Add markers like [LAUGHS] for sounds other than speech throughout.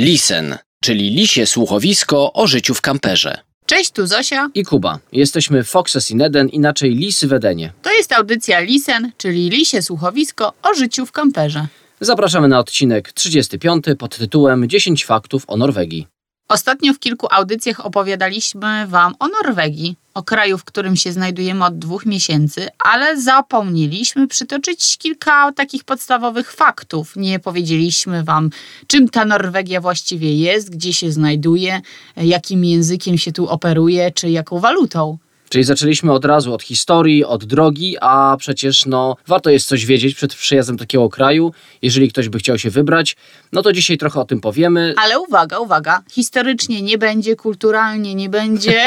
Lisen, czyli lisie słuchowisko o życiu w kamperze. Cześć, tu Zosia. I Kuba. Jesteśmy Foxes in Eden, inaczej Lisy w Edenie. To jest audycja Lisen, czyli lisie słuchowisko o życiu w kamperze. Zapraszamy na odcinek 35 pod tytułem 10 faktów o Norwegii. Ostatnio w kilku audycjach opowiadaliśmy Wam o Norwegii, o kraju, w którym się znajdujemy od dwóch miesięcy, ale zapomnieliśmy przytoczyć kilka takich podstawowych faktów. Nie powiedzieliśmy Wam, czym ta Norwegia właściwie jest, gdzie się znajduje, jakim językiem się tu operuje, czy jaką walutą. Czyli zaczęliśmy od razu od historii, od drogi, a przecież no, warto jest coś wiedzieć przed przyjazdem takiego kraju. Jeżeli ktoś by chciał się wybrać, no to dzisiaj trochę o tym powiemy. Ale uwaga, uwaga, historycznie nie będzie, kulturalnie nie będzie. [LAUGHS]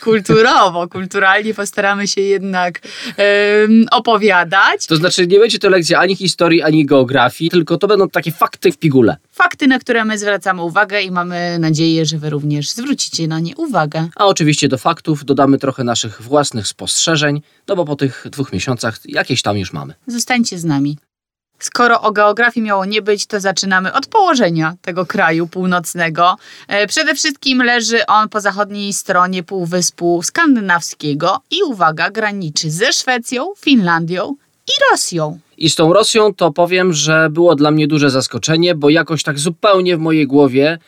Kulturowo, kulturalnie postaramy się jednak em, opowiadać. To znaczy nie będzie to lekcja ani historii, ani geografii, tylko to będą takie fakty w pigule. Fakty, na które my zwracamy uwagę i mamy nadzieję, że wy również zwrócicie na nie uwagę. A oczywiście do faktów dodamy trochę naszych własnych spostrzeżeń, no bo po tych dwóch miesiącach jakieś tam już mamy. Zostańcie z nami. Skoro o geografii miało nie być, to zaczynamy od położenia tego kraju północnego. E, Przede wszystkim leży on po zachodniej stronie Półwyspu Skandynawskiego i uwaga, graniczy ze Szwecją, Finlandią i Rosją. I z tą Rosją to powiem, że było dla mnie duże zaskoczenie, bo jakoś tak zupełnie w mojej głowie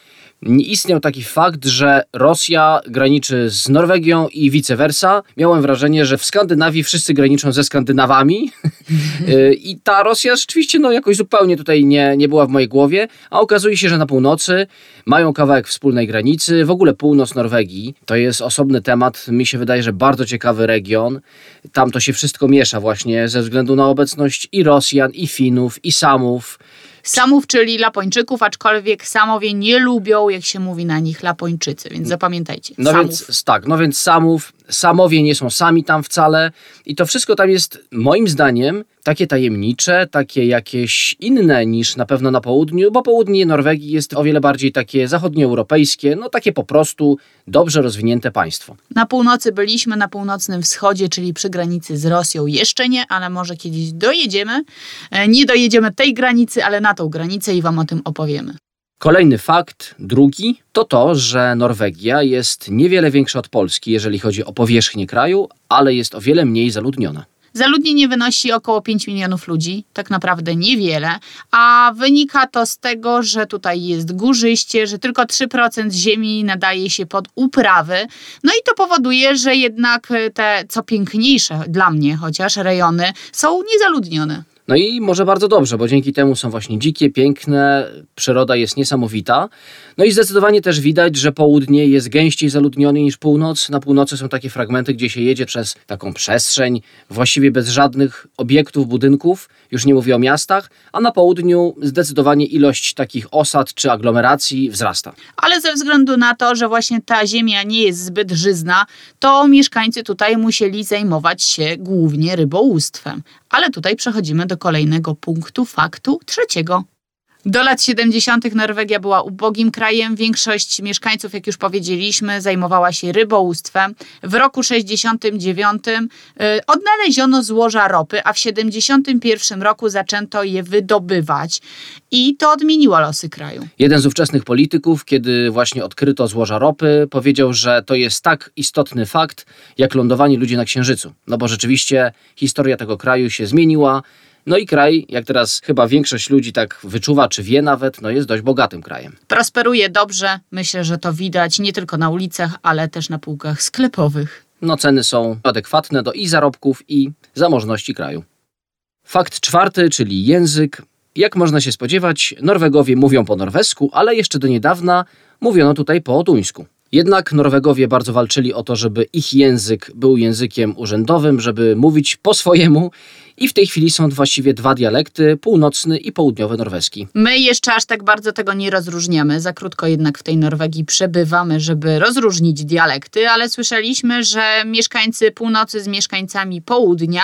istniał taki fakt, że Rosja graniczy z Norwegią i vice versa. Miałem wrażenie, że w Skandynawii wszyscy graniczą ze Skandynawami [LAUGHS] Y, i ta Rosja rzeczywiście no, jakoś zupełnie tutaj nie, nie była w mojej głowie, a okazuje się, że na północy mają kawałek wspólnej granicy. W ogóle północ Norwegii to jest osobny temat, mi się wydaje, że bardzo ciekawy region. Tam to się wszystko miesza właśnie ze względu na obecność i Rosjan, i Finów, i Samów. Samów, czyli Lapończyków, aczkolwiek Samowie nie lubią, jak się mówi na nich, Lapończycy, więc zapamiętajcie. No Samów. więc tak, no więc Samów, Samowie nie są sami tam wcale i to wszystko tam jest moim zdaniem takie tajemnicze, takie jakieś inne niż na pewno na południu, bo południe Norwegii jest o wiele bardziej takie zachodnioeuropejskie, no takie po prostu dobrze rozwinięte państwo. Na północy byliśmy, na północnym wschodzie, czyli przy granicy z Rosją jeszcze nie, ale może kiedyś dojedziemy. E, Nie dojedziemy tej granicy, ale na tą granicę i Wam o tym opowiemy. Kolejny fakt, drugi, to to, że Norwegia jest niewiele większa od Polski, jeżeli chodzi o powierzchnię kraju, ale jest o wiele mniej zaludniona. Zaludnienie wynosi około 5 milionów ludzi, tak naprawdę niewiele, a wynika to z tego, że tutaj jest górzyście, że tylko 3% ziemi nadaje się pod uprawy. No i to powoduje, że jednak te co piękniejsze dla mnie chociaż rejony są niezaludnione. No i może bardzo dobrze, bo dzięki temu są właśnie dzikie, piękne, przyroda jest niesamowita. No i zdecydowanie też widać, że południe jest gęściej zaludnione niż północ. Na północy są takie fragmenty, gdzie się jedzie przez taką przestrzeń, właściwie bez żadnych obiektów, budynków, już nie mówię o miastach, a na południu zdecydowanie ilość takich osad czy aglomeracji wzrasta. Ale ze względu na to, że właśnie ta ziemia nie jest zbyt żyzna, to mieszkańcy tutaj musieli zajmować się głównie rybołówstwem. Ale tutaj przechodzimy do kolejnego punktu, faktu trzeciego. Do lat 70. Norwegia była ubogim krajem. Większość mieszkańców, jak już powiedzieliśmy, zajmowała się rybołówstwem. W roku 69 y, odnaleziono złoża ropy, a w 71 roku zaczęto je wydobywać. I to odmieniło losy kraju. Jeden z ówczesnych polityków, kiedy właśnie odkryto złoża ropy, powiedział, że to jest tak istotny fakt, jak lądowanie ludzi na Księżycu. No bo rzeczywiście historia tego kraju się zmieniła. No i kraj, jak teraz chyba większość ludzi tak wyczuwa, czy wie nawet, no jest dość bogatym krajem. Prosperuje dobrze. Myślę, że to widać nie tylko na ulicach, ale też na półkach sklepowych. No ceny są adekwatne do i zarobków, i zamożności kraju. Fakt czwarty, czyli język. Jak można się spodziewać, Norwegowie mówią po norwesku, ale jeszcze do niedawna mówiono tutaj po duńsku. Jednak Norwegowie bardzo walczyli o to, żeby ich język był językiem urzędowym, żeby mówić po swojemu i w tej chwili są właściwie dwa dialekty, północny i południowy norweski. My jeszcze aż tak bardzo tego nie rozróżniamy. Za krótko jednak w tej Norwegii przebywamy, żeby rozróżnić dialekty, ale słyszeliśmy, że mieszkańcy północy z mieszkańcami południa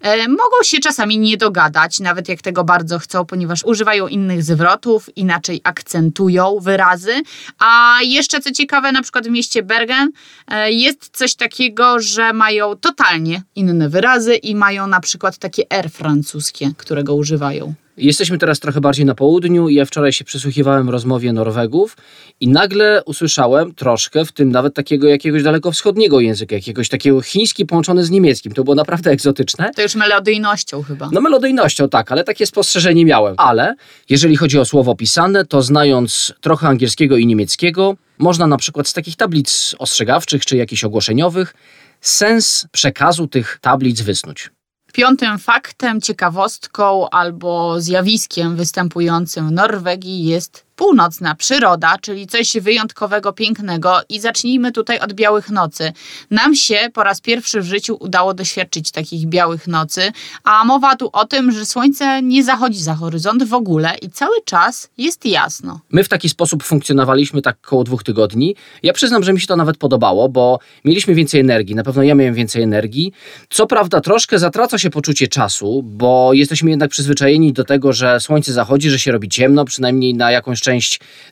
e, mogą się czasami nie dogadać, nawet jak tego bardzo chcą, ponieważ używają innych zwrotów, inaczej akcentują wyrazy. A jeszcze co ciekawe, na przykład w mieście Bergen e, jest coś takiego, że mają totalnie inne wyrazy i mają na przykład takie R francuskie, którego używają. Jesteśmy teraz trochę bardziej na południu ja wczoraj się przysłuchiwałem rozmowie Norwegów i nagle usłyszałem troszkę, w tym nawet takiego jakiegoś dalekowschodniego języka, jakiegoś takiego chiński połączony z niemieckim. To było naprawdę egzotyczne. To już melodyjnością chyba. No melodyjnością tak, ale takie spostrzeżenie miałem. Ale jeżeli chodzi o słowo pisane, to znając trochę angielskiego i niemieckiego, można na przykład z takich tablic ostrzegawczych czy jakichś ogłoszeniowych sens przekazu tych tablic wysnuć. Piątym faktem, ciekawostką albo zjawiskiem występującym w Norwegii jest północna przyroda, czyli coś wyjątkowego, pięknego. I zacznijmy tutaj od białych nocy. Nam się po raz pierwszy w życiu udało doświadczyć takich białych nocy, a mowa tu o tym, że słońce nie zachodzi za horyzont w ogóle i cały czas jest jasno. My w taki sposób funkcjonowaliśmy tak około dwóch tygodni. Ja przyznam, że mi się to nawet podobało, bo mieliśmy więcej energii. Na pewno ja miałem więcej energii. Co prawda, troszkę zatraca się poczucie czasu, bo jesteśmy jednak przyzwyczajeni do tego, że słońce zachodzi, że się robi ciemno, przynajmniej na jakąś część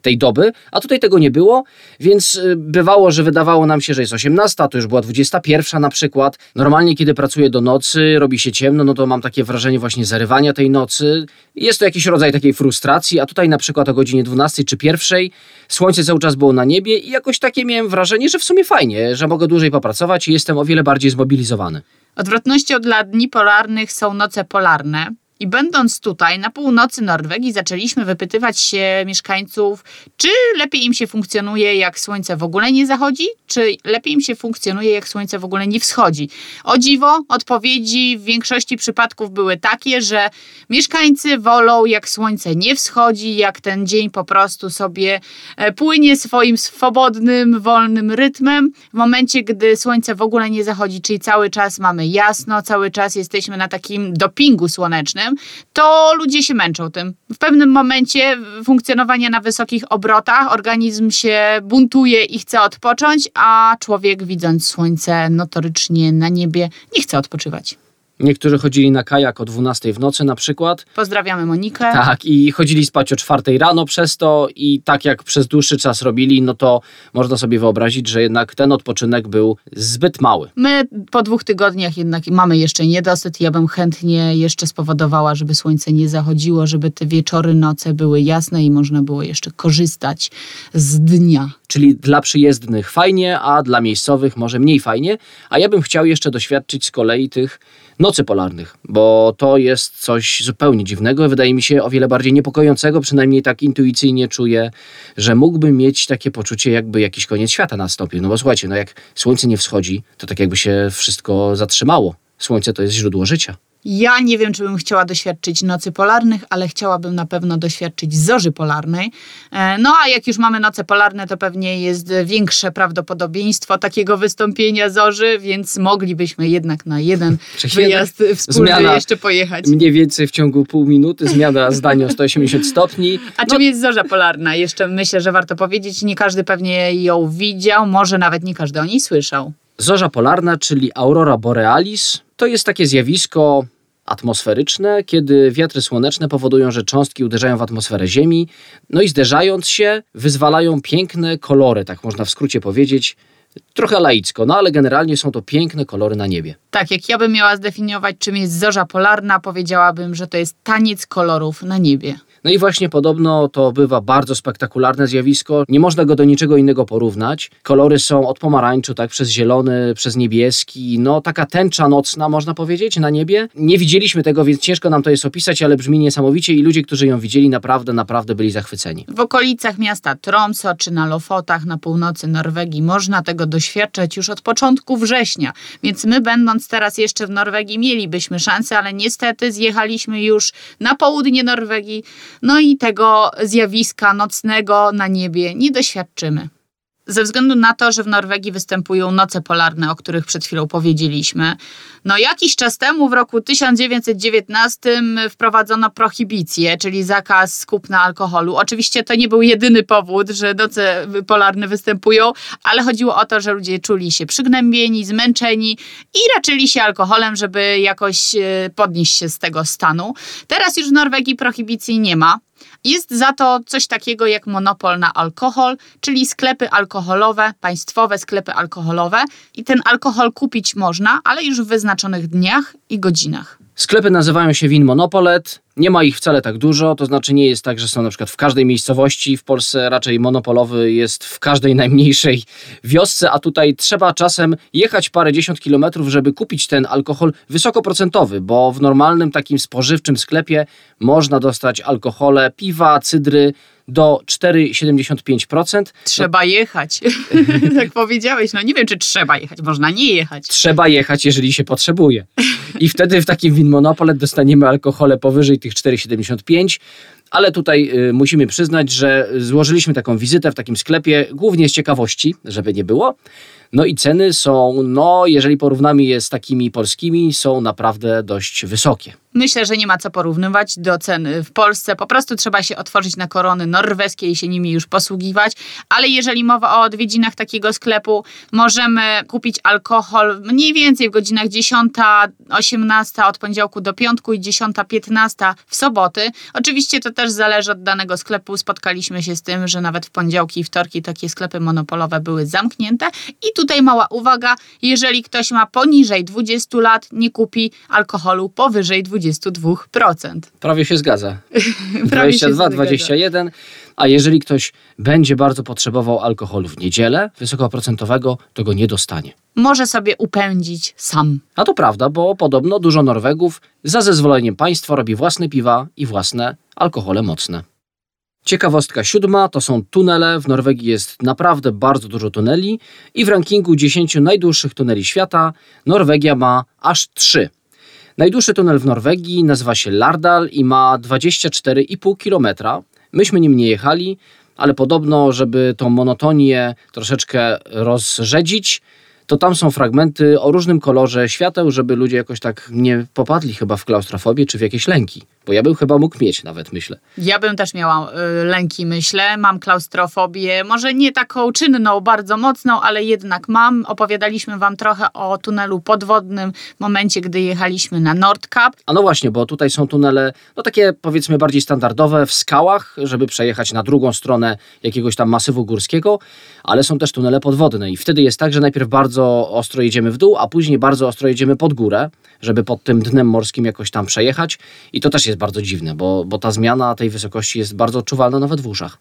tej doby, a tutaj tego nie było, więc y, bywało, że wydawało nam się, że jest 18, to już była 21 na przykład. Normalnie, kiedy pracuję do nocy, robi się ciemno, no to mam takie wrażenie właśnie zarywania tej nocy. Jest to jakiś rodzaj takiej frustracji, a tutaj na przykład o godzinie 12 czy 1 słońce cały czas było na niebie i jakoś takie miałem wrażenie, że w sumie fajnie, że mogę dłużej popracować i jestem o wiele bardziej zmobilizowany. Odwrotnością dla dni polarnych są noce polarne. I będąc tutaj na północy Norwegii, zaczęliśmy wypytywać się mieszkańców, czy lepiej im się funkcjonuje, jak słońce w ogóle nie zachodzi, czy lepiej im się funkcjonuje, jak słońce w ogóle nie wschodzi. O dziwo, odpowiedzi w większości przypadków były takie, że mieszkańcy wolą, jak słońce nie wschodzi, jak ten dzień po prostu sobie e, płynie swoim swobodnym, wolnym rytmem. W momencie, gdy słońce w ogóle nie zachodzi, czyli cały czas mamy jasno, cały czas jesteśmy na takim dopingu słonecznym, to ludzie się męczą tym. W pewnym momencie funkcjonowania na wysokich obrotach organizm się buntuje i chce odpocząć, a człowiek widząc słońce notorycznie na niebie nie chce odpoczywać. Niektórzy chodzili na kajak o 12 w nocy na przykład. Pozdrawiamy Monikę. Tak, i chodzili spać o 4 rano przez to i tak jak przez dłuższy czas robili, no to można sobie wyobrazić, że jednak ten odpoczynek był zbyt mały. My po dwóch tygodniach jednak mamy jeszcze niedosyt. Ja bym chętnie jeszcze spowodowała, żeby słońce nie zachodziło, żeby te wieczory, noce były jasne i można było jeszcze korzystać z dnia. Czyli dla przyjezdnych fajnie, a dla miejscowych może mniej fajnie. A ja bym chciał jeszcze doświadczyć z kolei tych nocy polarnych, bo to jest coś zupełnie dziwnego. Wydaje mi się o wiele bardziej niepokojącego, przynajmniej tak intuicyjnie czuję, że mógłbym mieć takie poczucie, jakby jakiś koniec świata nastąpił. No bo słuchajcie, no jak słońce nie wschodzi, to tak jakby się wszystko zatrzymało. Słońce to jest źródło życia. Ja nie wiem, czy bym chciała doświadczyć nocy polarnych, ale chciałabym na pewno doświadczyć zorzy polarnej. E, no a jak już mamy noce polarne, to pewnie jest większe prawdopodobieństwo takiego wystąpienia zorzy, więc moglibyśmy jednak na jeden [LAUGHS] wyjazd wspólny zmiana jeszcze pojechać. Mniej więcej w ciągu pół minuty, zmiana zdania o 180 stopni. A no. czym jest zorza polarna? Jeszcze myślę, że warto powiedzieć. Nie każdy pewnie ją widział, może nawet nie każdy o niej słyszał. Zorza polarna, czyli aurora borealis, to jest takie zjawisko atmosferyczne, kiedy wiatry słoneczne powodują, że cząstki uderzają w atmosferę Ziemi, no i zderzając się, wyzwalają piękne kolory, tak można w skrócie powiedzieć, trochę laicko, no ale generalnie są to piękne kolory na niebie. Tak, jak ja bym miała zdefiniować, czym jest zorza polarna, powiedziałabym, że to jest taniec kolorów na niebie. No i właśnie podobno to bywa bardzo spektakularne zjawisko. Nie można go do niczego innego porównać. Kolory są od pomarańczu, tak, przez zielony, przez niebieski. No taka tęcza nocna, można powiedzieć, na niebie. Nie widzieliśmy tego, więc ciężko nam to jest opisać, ale brzmi niesamowicie i ludzie, którzy ją widzieli, naprawdę, naprawdę byli zachwyceni. W okolicach miasta Tromso czy na Lofotach na północy Norwegii można tego doświadczać już od początku września. Więc my, będąc teraz jeszcze w Norwegii, mielibyśmy szansę, ale niestety zjechaliśmy już na południe Norwegii no i tego zjawiska nocnego na niebie nie doświadczymy. Ze względu na to, że w Norwegii występują noce polarne, o których przed chwilą powiedzieliśmy. No jakiś czas temu, w roku 1919, wprowadzono prohibicję, czyli zakaz kupna alkoholu. Oczywiście to nie był jedyny powód, że noce polarne występują, ale chodziło o to, że ludzie czuli się przygnębieni, zmęczeni i raczyli się alkoholem, żeby jakoś e, podnieść się z tego stanu. Teraz już w Norwegii prohibicji nie ma. Jest za to coś takiego jak monopol na alkohol, czyli sklepy alkoholowe, państwowe sklepy alkoholowe i ten alkohol kupić można, ale już w wyznaczonych dniach i godzinach. Sklepy nazywają się Win Monopolet. Nie ma ich wcale tak dużo, to znaczy nie jest tak, że są na przykład w każdej miejscowości. W Polsce raczej monopolowy jest w każdej najmniejszej wiosce, a tutaj trzeba czasem jechać parę dziesiąt kilometrów, żeby kupić ten alkohol wysokoprocentowy, bo w normalnym takim spożywczym sklepie można dostać alkohole, piwa, cydry do 4,75%. Trzeba jechać. [LAUGHS] tak powiedziałeś. No nie wiem, czy trzeba jechać. Można nie jechać. Trzeba jechać, jeżeli się potrzebuje. I wtedy w takim Win Monopolet dostaniemy alkohole powyżej tych 4,75. Ale tutaj y, musimy przyznać, że złożyliśmy taką wizytę w takim sklepie, głównie z ciekawości, żeby nie było. No i ceny są, no jeżeli porównamy je z takimi polskimi, są naprawdę dość wysokie. Myślę, że nie ma co porównywać do cen y, w Polsce. Po prostu trzeba się otworzyć na korony norweskie i się nimi już posługiwać. Ale jeżeli mowa o odwiedzinach takiego sklepu, możemy kupić alkohol mniej więcej w godzinach 10, 18 od poniedziałku do piątku i 10, 15 w soboty. Oczywiście to też zależy od danego sklepu. Spotkaliśmy się z tym, że nawet w poniedziałki i wtorki takie sklepy monopolowe były zamknięte. I tutaj mała uwaga, jeżeli ktoś ma poniżej 20 lat, nie kupi alkoholu powyżej 20 32%. Prawie się zgadza. [LAUGHS] 22-21%. A jeżeli ktoś będzie bardzo potrzebował alkoholu w niedzielę wysokoprocentowego, to go nie dostanie. Może sobie upędzić sam. A to prawda, bo podobno dużo Norwegów za zezwoleniem państwa robi własne piwa i własne alkohole mocne. Ciekawostka siódma to są tunele. W Norwegii jest naprawdę bardzo dużo tuneli i w rankingu 10 najdłuższych tuneli świata Norwegia ma aż 3. Najdłuższy tunel w Norwegii nazywa się Lardal i ma 24,5 km. Myśmy nim nie jechali, ale podobno, żeby tą monotonię troszeczkę rozrzedzić, to tam są fragmenty o różnym kolorze świateł, żeby ludzie jakoś tak nie popadli chyba w klaustrofobię czy w jakieś lęki. Bo ja bym chyba mógł mieć nawet, myślę. Ja bym też miała y, lęki, myślę. Mam klaustrofobię, może nie taką czynną, bardzo mocną, ale jednak mam. Opowiadaliśmy Wam trochę o tunelu podwodnym w momencie, gdy jechaliśmy na Nordkap. A no właśnie, bo tutaj są tunele, no takie powiedzmy bardziej standardowe w skałach, żeby przejechać na drugą stronę jakiegoś tam masywu górskiego, ale są też tunele podwodne i wtedy jest tak, że najpierw bardzo ostro jedziemy w dół, a później bardzo ostro jedziemy pod górę, żeby pod tym dnem morskim jakoś tam przejechać i to też jest bardzo dziwne, bo, bo ta zmiana tej wysokości jest bardzo odczuwalna nawet w uszach.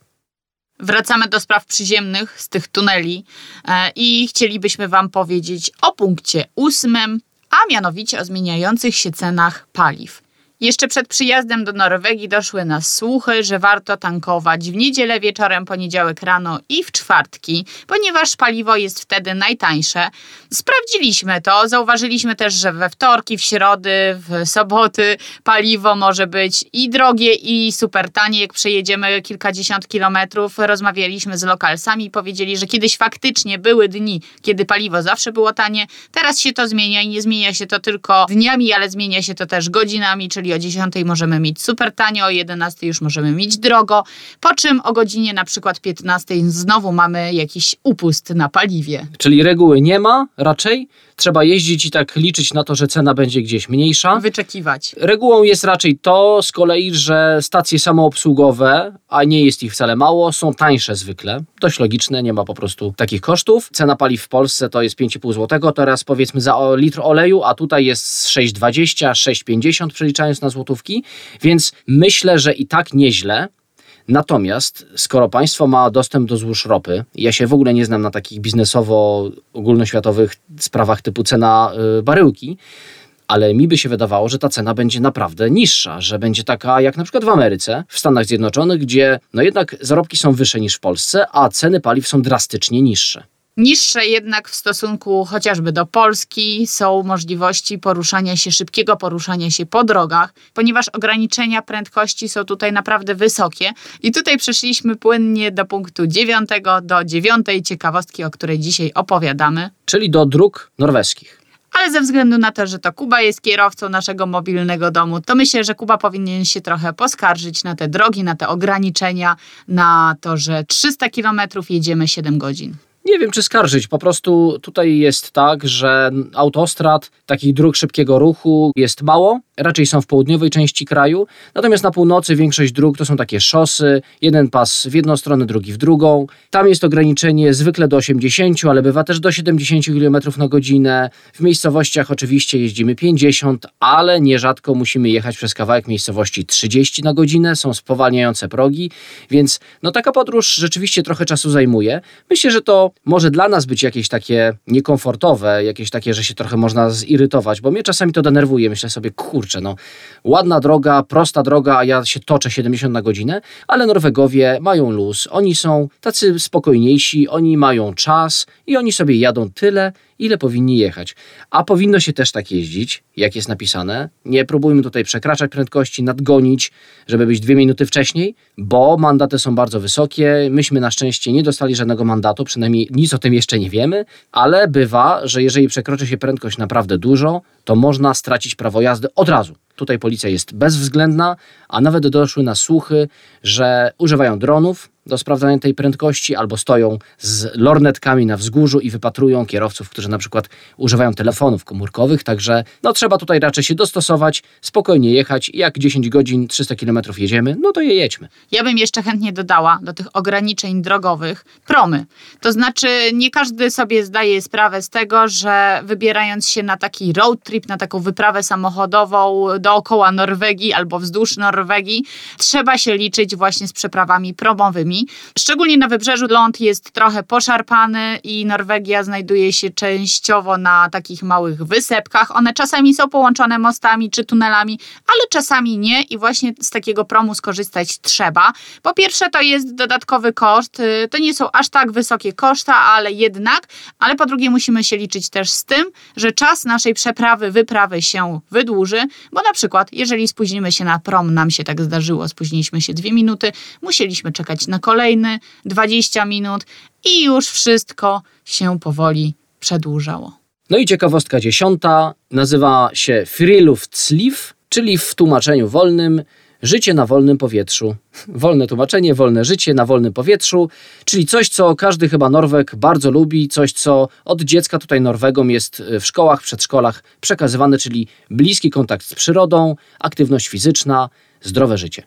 Wracamy do spraw przyziemnych z tych tuneli e, i chcielibyśmy Wam powiedzieć o punkcie ósmym, a mianowicie o zmieniających się cenach paliw. Jeszcze przed przyjazdem do Norwegii doszły nas słuchy, że warto tankować w niedzielę wieczorem, poniedziałek rano i w czwartki, ponieważ paliwo jest wtedy najtańsze. Sprawdziliśmy to, zauważyliśmy też, że we wtorki, w środy, w soboty paliwo może być i drogie, i super tanie. Jak przejedziemy kilkadziesiąt kilometrów, rozmawialiśmy z lokalsami i powiedzieli, że kiedyś faktycznie były dni, kiedy paliwo zawsze było tanie. Teraz się to zmienia i nie zmienia się to tylko dniami, ale zmienia się to też godzinami, czyli o 10 możemy mieć super tanio, o 11 już możemy mieć drogo, po czym o godzinie na przykład 15 znowu mamy jakiś upust na paliwie. Czyli reguły nie ma raczej, trzeba jeździć i tak liczyć na to, że cena będzie gdzieś mniejsza. Wyczekiwać. Regułą jest raczej to z kolei, że stacje samoobsługowe, a nie jest ich wcale mało, są tańsze zwykle. Dość logiczne, nie ma po prostu takich kosztów. Cena paliw w Polsce to jest 5,5 zł, teraz powiedzmy za litr oleju, a tutaj jest 6,20, 6,50 przeliczając na złotówki, więc myślę, że i tak nieźle. Natomiast skoro państwo ma dostęp do złóż ropy, ja się w ogóle nie znam na takich biznesowo ogólnoświatowych sprawach typu cena y, baryłki, ale mi by się wydawało, że ta cena będzie naprawdę niższa, że będzie taka jak na przykład w Ameryce, w Stanach Zjednoczonych, gdzie no jednak zarobki są wyższe niż w Polsce, a ceny paliw są drastycznie niższe. Niższe jednak w stosunku chociażby do Polski są możliwości poruszania się, szybkiego poruszania się po drogach, ponieważ ograniczenia prędkości są tutaj naprawdę wysokie. I tutaj przeszliśmy płynnie do punktu dziewiątego, do dziewiątej ciekawostki, o której dzisiaj opowiadamy. Czyli do dróg norweskich. Ale ze względu na to, że to Kuba jest kierowcą naszego mobilnego domu, to myślę, że Kuba powinien się trochę poskarżyć na te drogi, na te ograniczenia, na to, że 300 kilometrów jedziemy 7 godzin. Nie wiem, czy skarżyć. Po prostu tutaj jest tak, że autostrad, takich dróg szybkiego ruchu jest mało. Raczej są w południowej części kraju. Natomiast na północy większość dróg to są takie szosy. Jeden pas w jedną stronę, drugi w drugą. Tam jest ograniczenie zwykle do 80, ale bywa też do 70 km na godzinę. W miejscowościach oczywiście jeździmy 50, ale nierzadko musimy jechać przez kawałek miejscowości 30 na godzinę. Są spowalniające progi, więc no taka podróż rzeczywiście trochę czasu zajmuje. Myślę, że to może dla nas być jakieś takie niekomfortowe, jakieś takie, że się trochę można zirytować, bo mnie czasami to denerwuje. Myślę sobie, kurczę, no ładna droga, prosta droga, a ja się toczę 70 na godzinę, ale Norwegowie mają luz, oni są tacy spokojniejsi, oni mają czas i oni sobie jadą tyle, ile powinni jechać. A powinno się też tak jeździć, jak jest napisane. Nie próbujmy tutaj przekraczać prędkości, nadgonić, żeby być dwie minuty wcześniej, bo mandaty są bardzo wysokie. Myśmy na szczęście nie dostali żadnego mandatu, przynajmniej nic o tym jeszcze nie wiemy, ale bywa, że jeżeli przekroczy się prędkość naprawdę dużo, to można stracić prawo jazdy od razu. Tutaj policja jest bezwzględna, a nawet doszły na słuchy, że używają dronów do sprawdzania tej prędkości albo stoją z lornetkami na wzgórzu i wypatrują kierowców, którzy na przykład używają telefonów komórkowych, także no trzeba tutaj raczej się dostosować, spokojnie jechać. Jak 10 godzin, 300 km jedziemy, no to je jedźmy. Ja bym jeszcze chętnie dodała do tych ograniczeń drogowych promy. To znaczy, nie każdy sobie zdaje sprawę z tego, że wybierając się na taki road trip, na taką wyprawę samochodową dookoła Norwegii albo wzdłuż Norwegii, trzeba się liczyć właśnie z przeprawami promowymi. Szczególnie na wybrzeżu ląd jest trochę poszarpany i Norwegia znajduje się częściowo na takich małych wysepkach. One czasami są połączone mostami czy tunelami, ale czasami nie i właśnie z takiego promu skorzystać trzeba. Po pierwsze to jest dodatkowy koszt, to nie są aż tak wysokie koszta, ale jednak, ale po drugie musimy się liczyć też z tym, że czas naszej przeprawy, wyprawy się wydłuży, bo na przykład jeżeli spóźnimy się na prom, nam się tak zdarzyło, spóźniliśmy się dwie minuty, musieliśmy czekać na kolejny 20 minut i już wszystko się powoli przedłużało. No i ciekawostka dziesiąta nazywa się Friluftsliv, czyli w tłumaczeniu wolnym życie na wolnym powietrzu. Wolne tłumaczenie, wolne życie na wolnym powietrzu, czyli coś, co każdy chyba Norweg bardzo lubi, coś, co od dziecka tutaj Norwegom jest w szkołach, przedszkolach przekazywane, czyli bliski kontakt z przyrodą, aktywność fizyczna, zdrowe życie.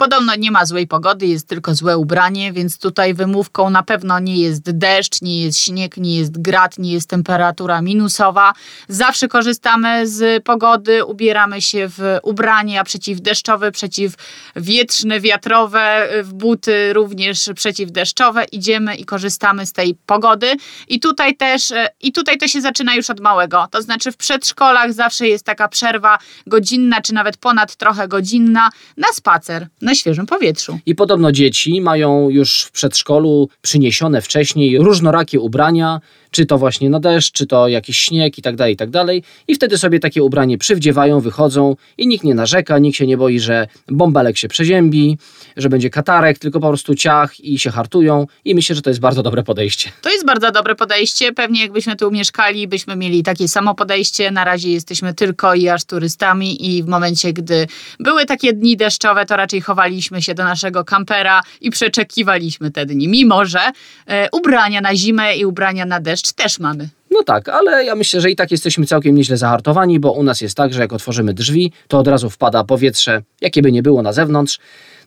Podobno nie ma złej pogody, jest tylko złe ubranie, więc tutaj wymówką na pewno nie jest deszcz, nie jest śnieg, nie jest grad, nie jest temperatura minusowa. Zawsze korzystamy z pogody, ubieramy się w ubrania przeciwdeszczowe, przeciwwietrzne, wiatrowe, w buty również przeciwdeszczowe. Idziemy i korzystamy z tej pogody. I tutaj też, i tutaj to się zaczyna już od małego. To znaczy w przedszkolach zawsze jest taka przerwa godzinna, czy nawet ponad trochę godzinna na spacer na świeżym powietrzu. I podobno dzieci mają już w przedszkolu przyniesione wcześniej różnorakie ubrania, czy to właśnie na deszcz, czy to jakiś śnieg i tak dalej, i tak dalej. I wtedy sobie takie ubranie przywdziewają, wychodzą i nikt nie narzeka, nikt się nie boi, że bąbelek się przeziębi, że będzie katarek, tylko po prostu ciach i się hartują i myślę, że to jest bardzo dobre podejście. To jest bardzo dobre podejście. Pewnie jakbyśmy tu mieszkali, byśmy mieli takie samo podejście. Na razie jesteśmy tylko i aż turystami i w momencie, gdy były takie dni deszczowe, to raczej chowaliśmy się do naszego kampera i przeczekiwaliśmy te dni. Mimo, że e, ubrania na zimę i ubrania na deszcz też mamy. No tak, ale ja myślę, że i tak jesteśmy całkiem nieźle zahartowani, bo u nas jest tak, że jak otworzymy drzwi, to od razu wpada powietrze, jakie by nie było na zewnątrz.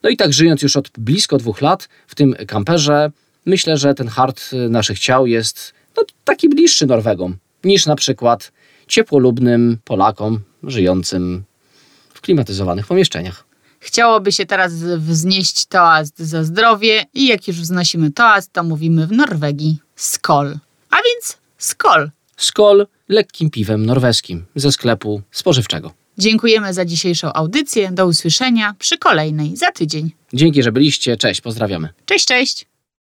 No i tak żyjąc już od blisko dwóch lat w tym kamperze, myślę, że ten hart naszych ciał jest no, taki bliższy Norwegom niż na przykład ciepłolubnym Polakom żyjącym w klimatyzowanych pomieszczeniach. Chciałoby się teraz wznieść toast za zdrowie i jak już wznosimy toast, to mówimy w Norwegii skol. A więc skol. Skol lekkim piwem norweskim ze sklepu spożywczego. Dziękujemy za dzisiejszą audycję. Do usłyszenia przy kolejnej za tydzień. Dzięki, że byliście. Cześć, pozdrawiamy. Cześć, cześć.